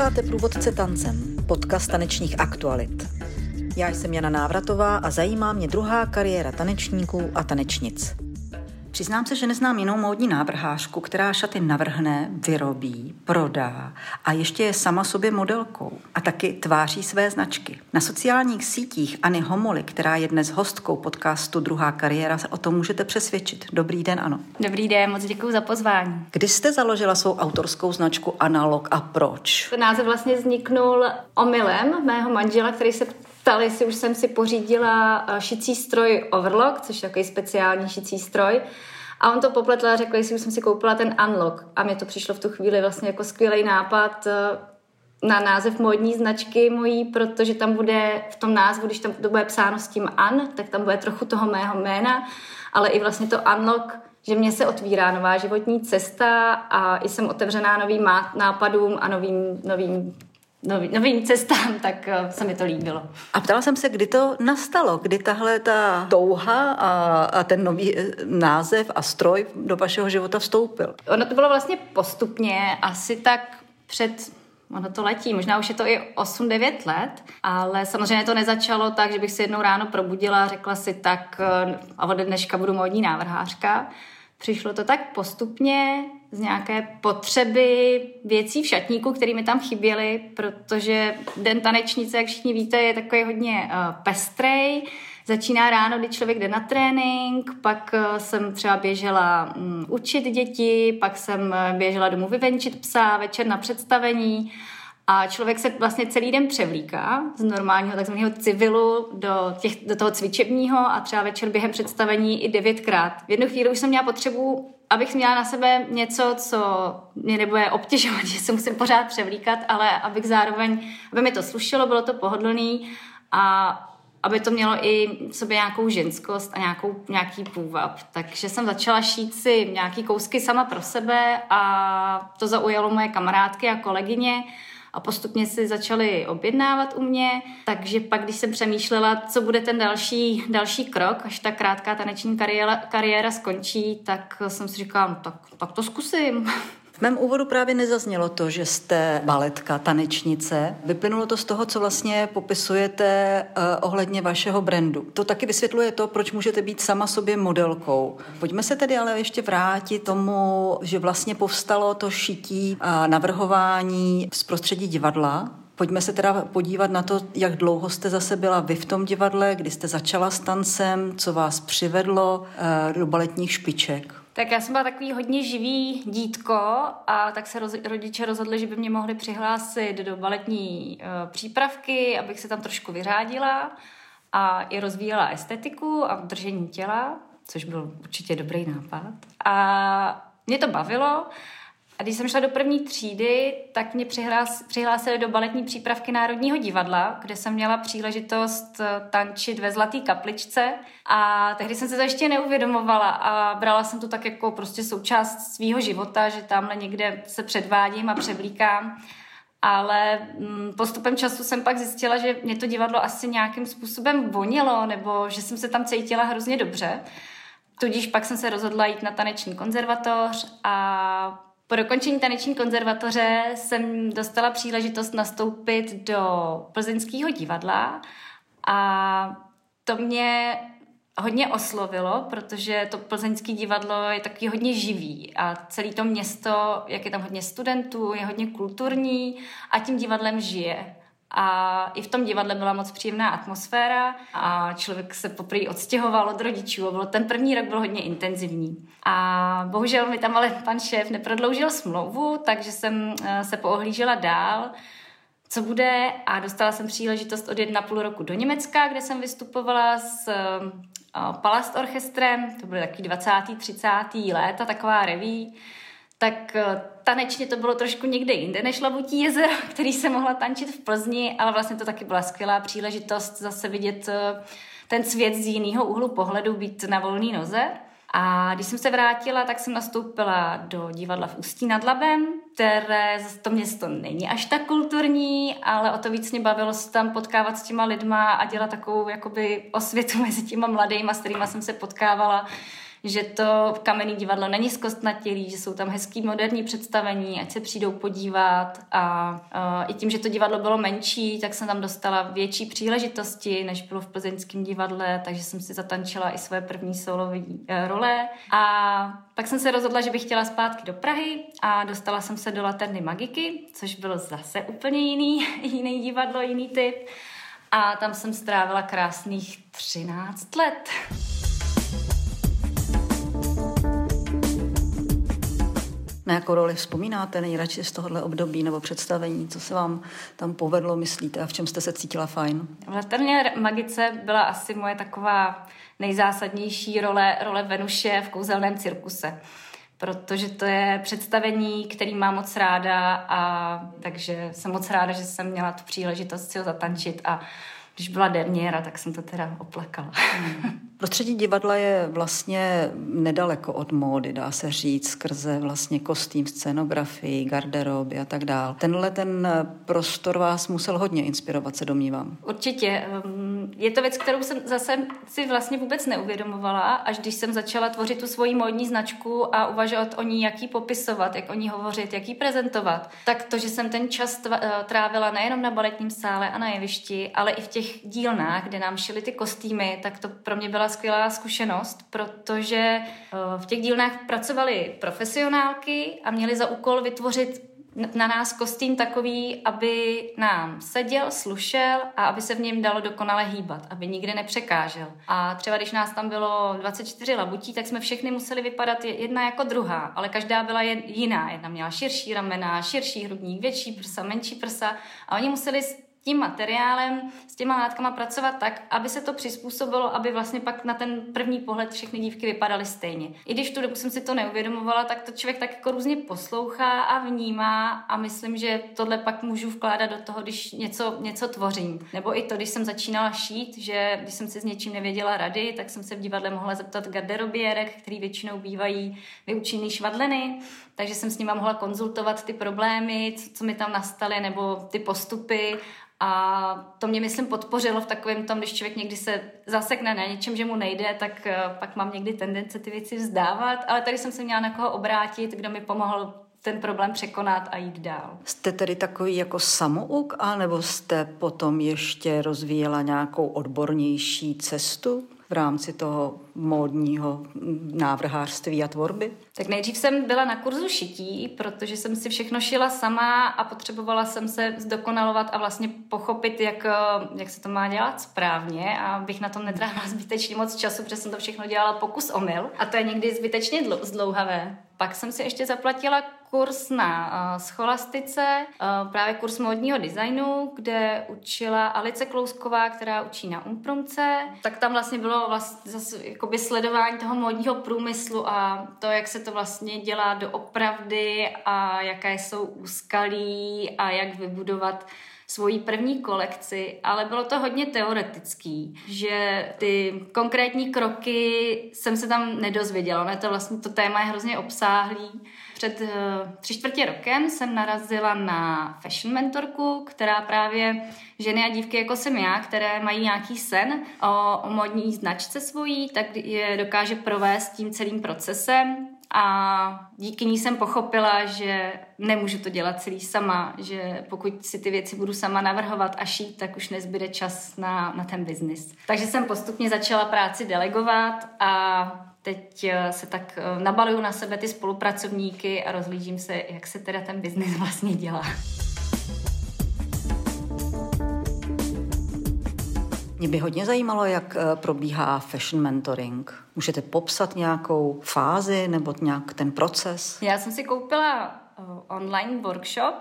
Posloucháte Průvodce tancem, podcast tanečních aktualit. Já jsem Jana Návratová a zajímá mě druhá kariéra tanečníků a tanečnic. Přiznám se, že neznám jinou módní návrhářku, která šaty navrhne, vyrobí, prodá a ještě je sama sobě modelkou a taky tváří své značky. Na sociálních sítích Ani Homoly, která je dnes hostkou podcastu Druhá kariéra, se o tom můžete přesvědčit. Dobrý den, ano. Dobrý den, moc děkuji za pozvání. Kdy jste založila svou autorskou značku Analog a proč? Ten název vlastně vzniknul omylem mého manžela, který se ptal, jestli už jsem si pořídila eh, šicí stroj Overlock, což je takový speciální šicí stroj. A on to popletl a řekl, jestli jsem si koupila ten Unlock. A mě to přišlo v tu chvíli vlastně jako skvělý nápad eh, na název módní značky mojí, protože tam bude v tom názvu, když tam to bude psáno s tím An, tak tam bude trochu toho mého jména, ale i vlastně to Unlock, že mě se otvírá nová životní cesta a jsem otevřená novým nápadům a novým, novým nový, novým cestám, tak uh, se mi to líbilo. A ptala jsem se, kdy to nastalo, kdy tahle ta touha a, a ten nový eh, název a stroj do vašeho života vstoupil? Ono to bylo vlastně postupně, asi tak před Ono to letí, možná už je to i 8-9 let, ale samozřejmě to nezačalo tak, že bych si jednou ráno probudila a řekla si tak eh, a od dneška budu módní návrhářka. Přišlo to tak postupně z nějaké potřeby věcí v šatníku, které mi tam chyběly, protože den tanečnice, jak všichni víte, je takový hodně uh, pestrej. Začíná ráno, kdy člověk jde na trénink, pak uh, jsem třeba běžela um, učit děti, pak jsem uh, běžela domů vyvenčit psa, večer na představení a člověk se vlastně celý den převlíká z normálního takzvaného civilu do, těch, do toho cvičebního a třeba večer během představení i devětkrát. V jednu chvíli už jsem měla potřebu, abych měla na sebe něco, co mě nebude obtěžovat, že se musím pořád převlíkat, ale abych zároveň, aby mi to slušelo, bylo to pohodlný a aby to mělo i v sobě nějakou ženskost a nějakou, nějaký půvab. Takže jsem začala šít si nějaký kousky sama pro sebe a to zaujalo moje kamarádky a kolegyně a postupně si začali objednávat u mě, takže pak, když jsem přemýšlela, co bude ten další, další krok, až ta krátká taneční kariéra, kariéra skončí, tak jsem si říkala, no, tak, tak to zkusím. V mém úvodu právě nezaznělo to, že jste baletka, tanečnice. Vyplynulo to z toho, co vlastně popisujete uh, ohledně vašeho brandu. To taky vysvětluje to, proč můžete být sama sobě modelkou. Pojďme se tedy ale ještě vrátit tomu, že vlastně povstalo to šití a navrhování z prostředí divadla. Pojďme se teda podívat na to, jak dlouho jste zase byla vy v tom divadle, kdy jste začala s tancem, co vás přivedlo uh, do baletních špiček. Tak já jsem byla takový hodně živý dítko a tak se roz, rodiče rozhodli, že by mě mohli přihlásit do baletní uh, přípravky, abych se tam trošku vyřádila a i rozvíjela estetiku a držení těla, což byl určitě dobrý nápad. A mě to bavilo a když jsem šla do první třídy, tak mě přihlás, přihlásili do baletní přípravky Národního divadla, kde jsem měla příležitost eh, tančit ve Zlatý kapličce a tehdy jsem se to ještě neuvědomovala a brala jsem to tak jako prostě součást svého života, že tamhle někde se předvádím a převlíkám. Ale mm, postupem času jsem pak zjistila, že mě to divadlo asi nějakým způsobem vonilo, nebo že jsem se tam cítila hrozně dobře. Tudíž pak jsem se rozhodla jít na taneční konzervatoř a po dokončení taneční konzervatoře jsem dostala příležitost nastoupit do plzeňského divadla a to mě hodně oslovilo, protože to plzeňské divadlo je taky hodně živý a celé to město, jak je tam hodně studentů, je hodně kulturní a tím divadlem žije. A i v tom divadle byla moc příjemná atmosféra a člověk se poprvé odstěhoval od rodičů a bylo, ten první rok byl hodně intenzivní. A bohužel mi tam ale pan šéf neprodloužil smlouvu, takže jsem eh, se poohlížela dál, co bude a dostala jsem příležitost odjet na půl roku do Německa, kde jsem vystupovala s eh, Palast orchestrem, to byly taky 20. 30. léta, taková reví tak eh, tanečně to bylo trošku někde jinde než Labutí jezero, který se mohla tančit v Plzni, ale vlastně to taky byla skvělá příležitost zase vidět eh, ten svět z jiného úhlu pohledu, být na volné noze. A když jsem se vrátila, tak jsem nastoupila do divadla v Ústí nad Labem, které to město není až tak kulturní, ale o to víc mě bavilo se tam potkávat s těma lidma a dělat takovou jakoby osvětu mezi těma mladýma, s kterými jsem se potkávala že to kamenný divadlo není zkostnatělý, že jsou tam hezký moderní představení, ať se přijdou podívat a uh, i tím, že to divadlo bylo menší, tak jsem tam dostala větší příležitosti, než bylo v plzeňském divadle, takže jsem si zatančila i své první solové uh, role a pak jsem se rozhodla, že bych chtěla zpátky do Prahy a dostala jsem se do Laterny Magiky, což bylo zase úplně jiný, jiný divadlo, jiný typ. A tam jsem strávila krásných 13 let. Na jakou roli vzpomínáte nejradši z tohohle období nebo představení? Co se vám tam povedlo, myslíte a v čem jste se cítila fajn? V Laterně magice byla asi moje taková nejzásadnější role, role Venuše v kouzelném cirkuse protože to je představení, který mám moc ráda a takže jsem moc ráda, že jsem měla tu příležitost si ho zatančit a když byla derniéra, tak jsem to teda oplakala. Hmm. Prostředí divadla je vlastně nedaleko od módy, dá se říct, skrze vlastně kostým, scenografii, garderoby a tak dál. Tenhle ten prostor vás musel hodně inspirovat, se domnívám. Určitě. Um, je to věc, kterou jsem zase si vlastně vůbec neuvědomovala, až když jsem začala tvořit tu svoji módní značku a uvažovat o ní, jak ji popisovat, jak o ní hovořit, jak ji prezentovat. Tak to, že jsem ten čas eh, trávila nejenom na baletním sále a na jevišti, ale i v těch dílnách, kde nám šili ty kostýmy, tak to pro mě byla skvělá zkušenost, protože eh, v těch dílnách pracovali profesionálky a měli za úkol vytvořit na nás kostým takový, aby nám seděl, slušel a aby se v něm dalo dokonale hýbat, aby nikdy nepřekážel. A třeba když nás tam bylo 24 labutí, tak jsme všechny museli vypadat jedna jako druhá, ale každá byla jiná. Jedna měla širší ramena, širší hrudník, větší prsa, menší prsa a oni museli tím materiálem, s těma látkama pracovat tak, aby se to přizpůsobilo, aby vlastně pak na ten první pohled všechny dívky vypadaly stejně. I když tu dobu jsem si to neuvědomovala, tak to člověk tak jako různě poslouchá a vnímá a myslím, že tohle pak můžu vkládat do toho, když něco, něco tvořím. Nebo i to, když jsem začínala šít, že když jsem si s něčím nevěděla rady, tak jsem se v divadle mohla zeptat garderobiérek, který většinou bývají vyučený švadleny, takže jsem s nimi mohla konzultovat ty problémy, co, co mi tam nastaly, nebo ty postupy a to mě, myslím, podpořilo v takovém tom, když člověk někdy se zasekne na něčem, že mu nejde, tak uh, pak mám někdy tendence ty věci vzdávat, ale tady jsem se měla na koho obrátit, kdo mi pomohl ten problém překonat a jít dál. Jste tedy takový jako samouk, anebo jste potom ještě rozvíjela nějakou odbornější cestu? V rámci toho módního návrhářství a tvorby? Tak nejdřív jsem byla na kurzu šití, protože jsem si všechno šila sama a potřebovala jsem se zdokonalovat a vlastně pochopit, jak, jak se to má dělat správně a bych na tom netrávila zbytečně moc času, protože jsem to všechno dělala pokus omyl a to je někdy zbytečně zdlouhavé. Pak jsem si ještě zaplatila kurz na uh, scholastice, uh, právě kurz módního designu, kde učila Alice Klousková, která učí na Umprumce. Tak tam vlastně bylo vlastně zase jakoby sledování toho módního průmyslu a to, jak se to vlastně dělá doopravdy a jaké jsou úskalí a jak vybudovat svoji první kolekci, ale bylo to hodně teoretický, že ty konkrétní kroky jsem se tam nedozvěděla. Ono to vlastně, to téma je hrozně obsáhlý. Před uh, tři čtvrtě rokem jsem narazila na fashion mentorku, která právě ženy a dívky jako jsem já, které mají nějaký sen o, o modní značce svojí, tak je dokáže provést tím celým procesem a díky ní jsem pochopila, že nemůžu to dělat celý sama, že pokud si ty věci budu sama navrhovat a šít, tak už nezbyde čas na, na ten biznis. Takže jsem postupně začala práci delegovat a teď eh, se tak eh, nabaluju na sebe ty spolupracovníky a rozlížím se, jak se teda ten biznis vlastně dělá. Mě by hodně zajímalo, jak eh, probíhá fashion mentoring. Můžete popsat nějakou fázi nebo nějak ten proces? Já jsem si koupila online workshop,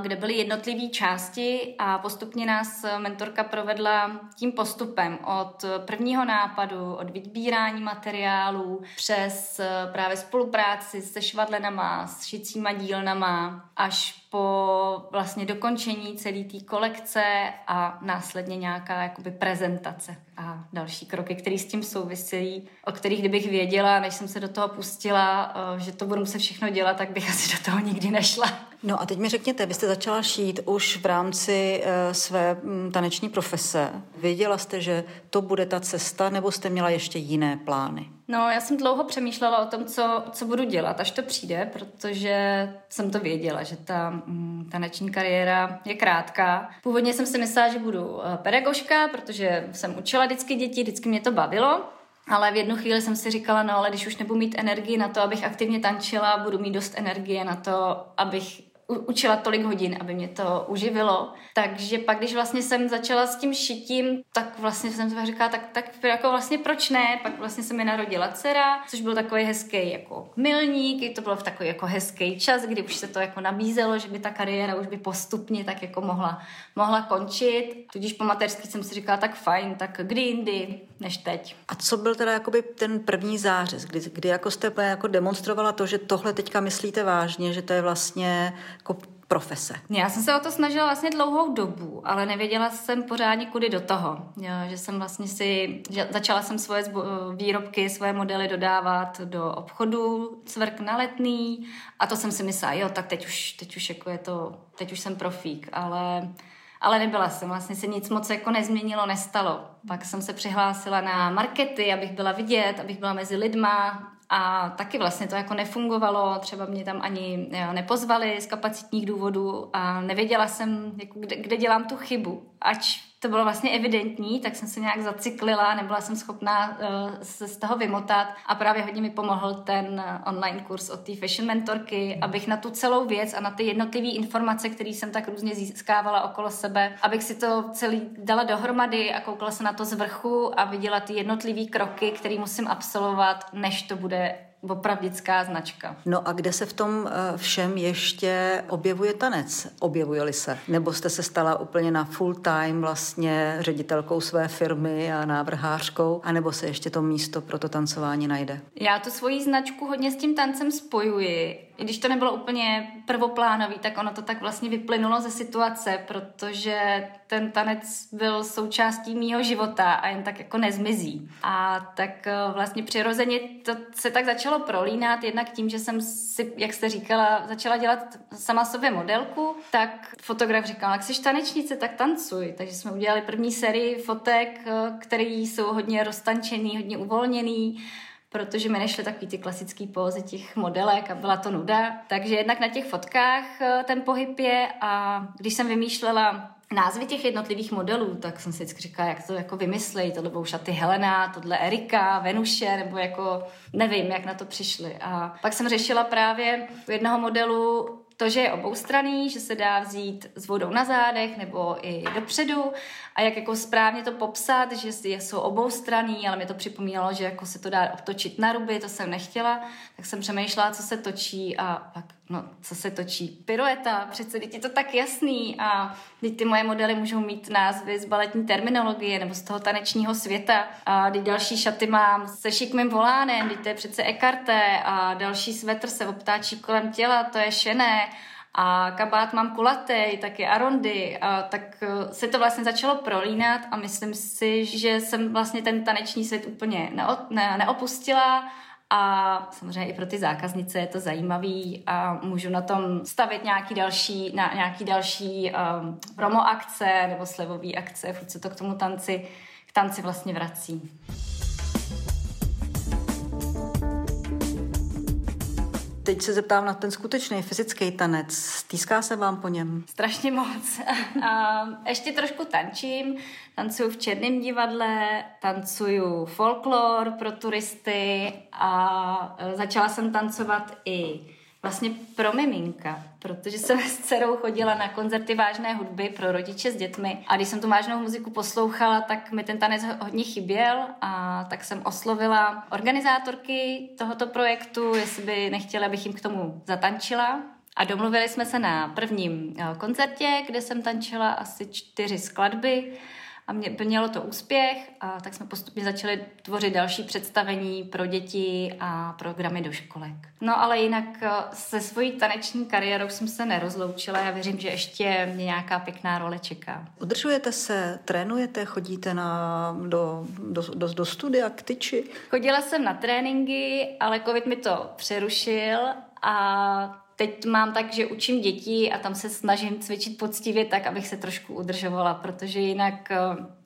kde byly jednotlivé části a postupně nás mentorka provedla tím postupem od prvního nápadu, od vybírání materiálů přes právě spolupráci se švadlenama, s šicíma dílnama, až po vlastně dokončení celé té kolekce a následně nějaká jakoby prezentace a další kroky, které s tím souvisejí, o kterých kdybych věděla, než jsem se do toho pustila, že to budu muset všechno dělat, tak bych asi do toho nikdy nešla. No a teď mi řekněte, vy jste začala šít už v rámci uh, své um, taneční profese. Věděla jste, že to bude ta cesta, nebo jste měla ještě jiné plány? No, já jsem dlouho přemýšlela o tom, co, co budu dělat, až to přijde, protože jsem to věděla, že ta mm, taneční kariéra je krátká. Původně jsem si myslela, že budu eh, pedagožka, protože jsem učila vždycky děti, vždycky mě to bavilo. Ale v jednu chvíli jsem si říkala, no ale když už nebudu mít energii na to, abych aktivně tančila, budu mít dost energie na to, abych učila tolik hodin, aby mě to uživilo. Takže pak, když vlastně jsem začala s tím šitím, tak vlastně jsem si říkala, tak, tak jako vlastně proč ne? Pak vlastně se mi narodila dcera, což byl takový hezký jako milník, to bylo v takový jako hezký čas, kdy už se to jako nabízelo, že by ta kariéra už by postupně tak jako mohla, mohla končit. Tudíž po mateřský jsem si říkala, tak fajn, tak kdy jindy, než teď. A co byl teda jakoby ten první zářez, kdy, kdy jako jste jako demonstrovala to, že tohle teďka myslíte vážně, že to je vlastně jako profese? Já jsem se o to snažila vlastně dlouhou dobu, ale nevěděla jsem pořádně kudy do toho. Jo, že jsem vlastně si, že začala jsem svoje výrobky, svoje modely dodávat do obchodu, cvrk na letný a to jsem si myslela, jo, tak teď už, teď už jako je to, teď už jsem profík, ale ale nebyla jsem, vlastně se nic moc jako nezměnilo, nestalo. Pak jsem se přihlásila na markety, abych byla vidět, abych byla mezi lidma, a taky vlastně to jako nefungovalo, třeba mě tam ani nepozvali z kapacitních důvodů a nevěděla jsem, jako kde, kde dělám tu chybu. Ač to bylo vlastně evidentní, tak jsem se nějak zaciklila, nebyla jsem schopná uh, se z toho vymotat. A právě hodně mi pomohl ten online kurz od té fashion mentorky, abych na tu celou věc a na ty jednotlivé informace, které jsem tak různě získávala okolo sebe, abych si to celý dala dohromady a koukala se na to z vrchu a viděla ty jednotlivé kroky, které musím absolvovat, než to bude opravdická značka. No a kde se v tom eh, všem ještě objevuje tanec? Objevuje-li se? Nebo jste se stala úplně na full time vlastně ředitelkou své firmy a návrhářkou? A nebo se ještě to místo pro to tancování najde? Já tu svoji značku hodně s tím tancem spojuji i když to nebylo úplně prvoplánový, tak ono to tak vlastně vyplynulo ze situace, protože ten tanec byl součástí mýho života a jen tak jako nezmizí. A tak eh, vlastně přirozeně to se tak začalo prolínat, jednak tím, že jsem si, jak jste říkala, začala dělat sama sobě modelku, tak fotograf říkal, jak jsi tanečnice, tak tancuj. Takže jsme udělali první sérii fotek, eh, které jsou hodně roztančený, hodně uvolněný protože mi nešly takový ty klasické pózy těch modelek a byla to nuda. Takže jednak na těch fotkách eh, ten pohyb je a když jsem vymýšlela názvy těch jednotlivých modelů, tak jsem si vždycky říkala, jak to jako vymyslej, tohle budou šaty Helena, tohle Erika, Venuše, nebo jako nevím, jak na to přišli. A pak jsem řešila právě u jednoho modelu to, že je oboustranný, že se dá vzít s vodou na zádech nebo i dopředu. A jak jako správně to popsat, že jsou oboustranný, ale mě to připomínalo, že jako se to dá otočit na ruby, to jsem nechtěla, tak jsem přemýšlela, co se točí a pak, no, co se točí? Pirueta, přece teď je to tak jasný a teď ty moje modely můžou mít názvy z baletní terminologie nebo z toho tanečního světa. A teď další šaty mám se šikmým volánem, teď to je přece ekarte a další svetr se obtáčí kolem těla, to je šené. A kabát mám kulatý, taky arondy, a tak eh, se to vlastně začalo prolínat a myslím si, že jsem vlastně ten taneční svět úplně neo, ne, neopustila a samozřejmě i pro ty zákaznice je to zajímavý a můžu na tom stavit nějaký další, na, nějaký další um, promo akce nebo slevové akce, furt se to k tomu tanci, k tanci vlastně vrací. Teď se zeptám na ten skutečný fyzický tanec. Stýská se vám po něm? Strašně moc. A ještě trošku tančím. Tancuju v Černém divadle, tancuju folklor pro turisty a začala jsem tancovat i vlastně pro miminka, protože jsem s dcerou chodila na koncerty vážné hudby pro rodiče s dětmi a když jsem tu vážnou muziku poslouchala, tak mi ten tanec hodně chyběl a tak jsem oslovila organizátorky tohoto projektu, jestli by nechtěli, abych jim k tomu zatančila. A domluvili jsme se na prvním eh, koncertě, kde jsem tančila asi čtyři skladby a mě, mělo to úspěch, a tak jsme postupně začali tvořit další představení pro děti a programy do školek. No ale jinak eh, se svojí taneční kariérou jsem se nerozloučila. Já věřím, že ještě mě nějaká pěkná role čeká. Udržujete se, trénujete, chodíte na, do, do, do, do studia k tyči? Chodila jsem na tréninky, ale covid mi to přerušil a teď mám tak, že učím děti a tam se snažím cvičit poctivě tak, abych se trošku udržovala, protože jinak eh,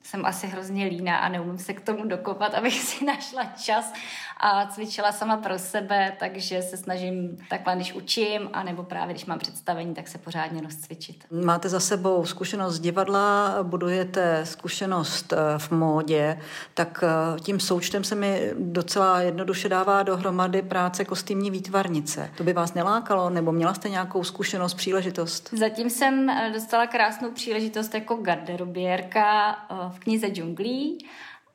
jsem asi hrozně líná a neumím se k tomu dokopat, abych si našla čas a cvičila sama pro sebe, takže se snažím takhle, když učím, anebo právě když mám představení, tak se pořádně rozcvičit. Máte za sebou zkušenost z divadla, budujete zkušenost eh, v módě, tak eh, tím součtem se mi docela jednoduše dává dohromady práce kostýmní výtvarnice. To by vás nelákalo, nebo měla jste nějakou zkušenost, příležitost? Zatím jsem eh, dostala krásnou příležitost jako garderobierka v knize džunglí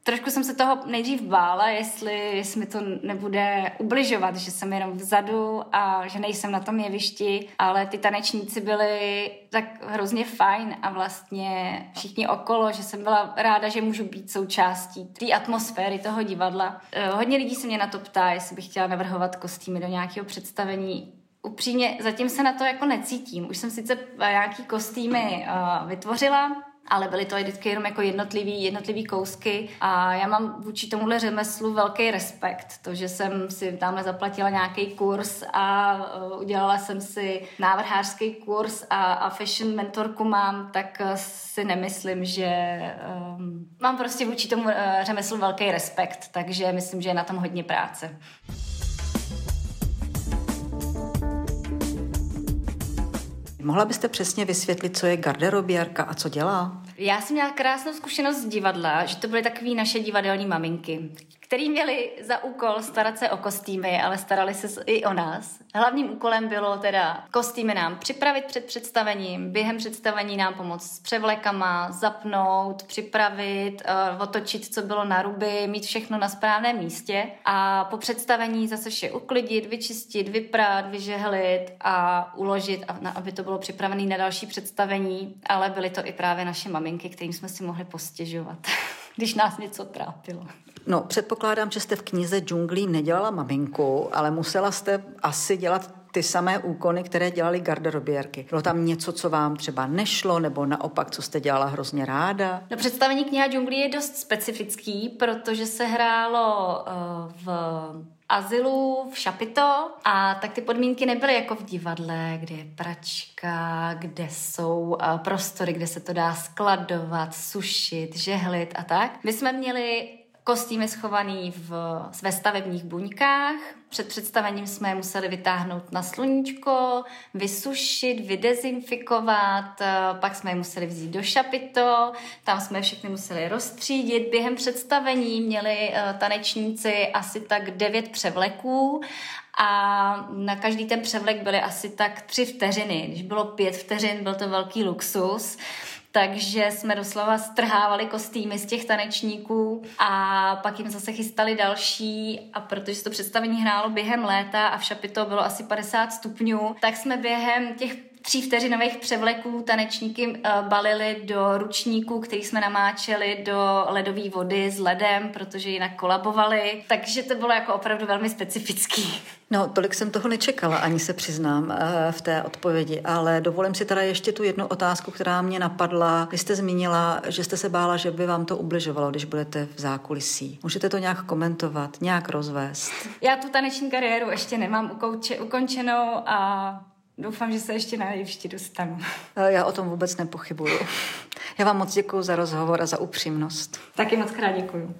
trošku jsem se toho nejdřív bála, jestli, jestli mi to nebude ubližovat, že jsem jenom vzadu a že nejsem na tom jevišti, ale ty tanečníci byli tak hrozně fajn a vlastně všichni okolo, že jsem byla ráda, že můžu být součástí té atmosféry toho divadla. Eh, hodně lidí se mě na to ptá, jestli bych chtěla navrhovat kostýmy do nějakého představení upřímně zatím se na to jako necítím. Už jsem sice nějaký kostýmy uh, vytvořila, ale byly to vždycky jenom jako jednotlivý, jednotlivý kousky a já mám vůči tomuhle řemeslu velký respekt. To, že jsem si tamhle zaplatila nějaký kurz a uh, udělala jsem si návrhářský kurz a, a fashion mentorku mám, tak uh, si nemyslím, že um, mám prostě vůči tomu uh, řemeslu velký respekt, takže myslím, že je na tom hodně práce. Mohla byste přesně vysvětlit, co je garderobiárka a co dělá? Já jsem měla krásnou zkušenost z divadla, že to byly takové naše divadelní maminky, který měli za úkol starat se o kostýmy, ale starali se i o nás. Hlavním úkolem bylo teda kostýmy nám připravit před představením, během představení nám pomoct s převlekama, zapnout, připravit, uh, otočit, co bylo na ruby, mít všechno na správném místě a po představení zase vše uklidit, vyčistit, vyprát, vyžehlit a uložit, aby to bylo připravené na další představení, ale byly to i právě naše maminky, kterým jsme si mohli postěžovat, když nás něco trápilo. No, předpokládám, že jste v knize džunglí nedělala maminku, ale musela jste asi dělat ty samé úkony, které dělali garderobierky. Bylo tam něco, co vám třeba nešlo, nebo naopak, co jste dělala hrozně ráda? No, představení kniha džunglí je dost specifický, protože se hrálo uh, v azylu v Šapito a tak ty podmínky nebyly jako v divadle, kde je pračka, kde jsou uh, prostory, kde se to dá skladovat, sušit, žehlit a tak. My jsme měli kostýmy schovaný v, ve stavebních buňkách. Před představením jsme je museli vytáhnout na sluníčko, vysušit, vydezinfikovat, eh, pak jsme je museli vzít do šapito, tam jsme všechny museli rozstřídit. Během představení měli eh, tanečníci asi tak devět převleků a na každý ten převlek byly asi tak tři vteřiny. Když bylo pět vteřin, byl to velký luxus takže jsme doslova strhávali kostýmy z těch tanečníků a pak jim zase chystali další. A protože to představení hrálo během léta a v Šapito bylo asi 50 stupňů, tak jsme během těch tří vteřinových převleků tanečníky uh, balili do ručníků, který jsme namáčeli do ledové vody s ledem, protože jinak kolabovali. Takže to bylo jako opravdu velmi specifický. No, tolik jsem toho nečekala, ani se přiznám uh, v té odpovědi, ale dovolím si teda ještě tu jednu otázku, která mě napadla. Vy jste zmínila, že jste se bála, že by vám to ubližovalo, když budete v zákulisí. Můžete to nějak komentovat, nějak rozvést? Já tu taneční kariéru ještě nemám ukouče, ukončenou a Doufám, že se ještě na jevišti dostanu. Já o tom vůbec nepochybuju. Já vám moc děkuji za rozhovor a za upřímnost. Taky moc krát děkuju.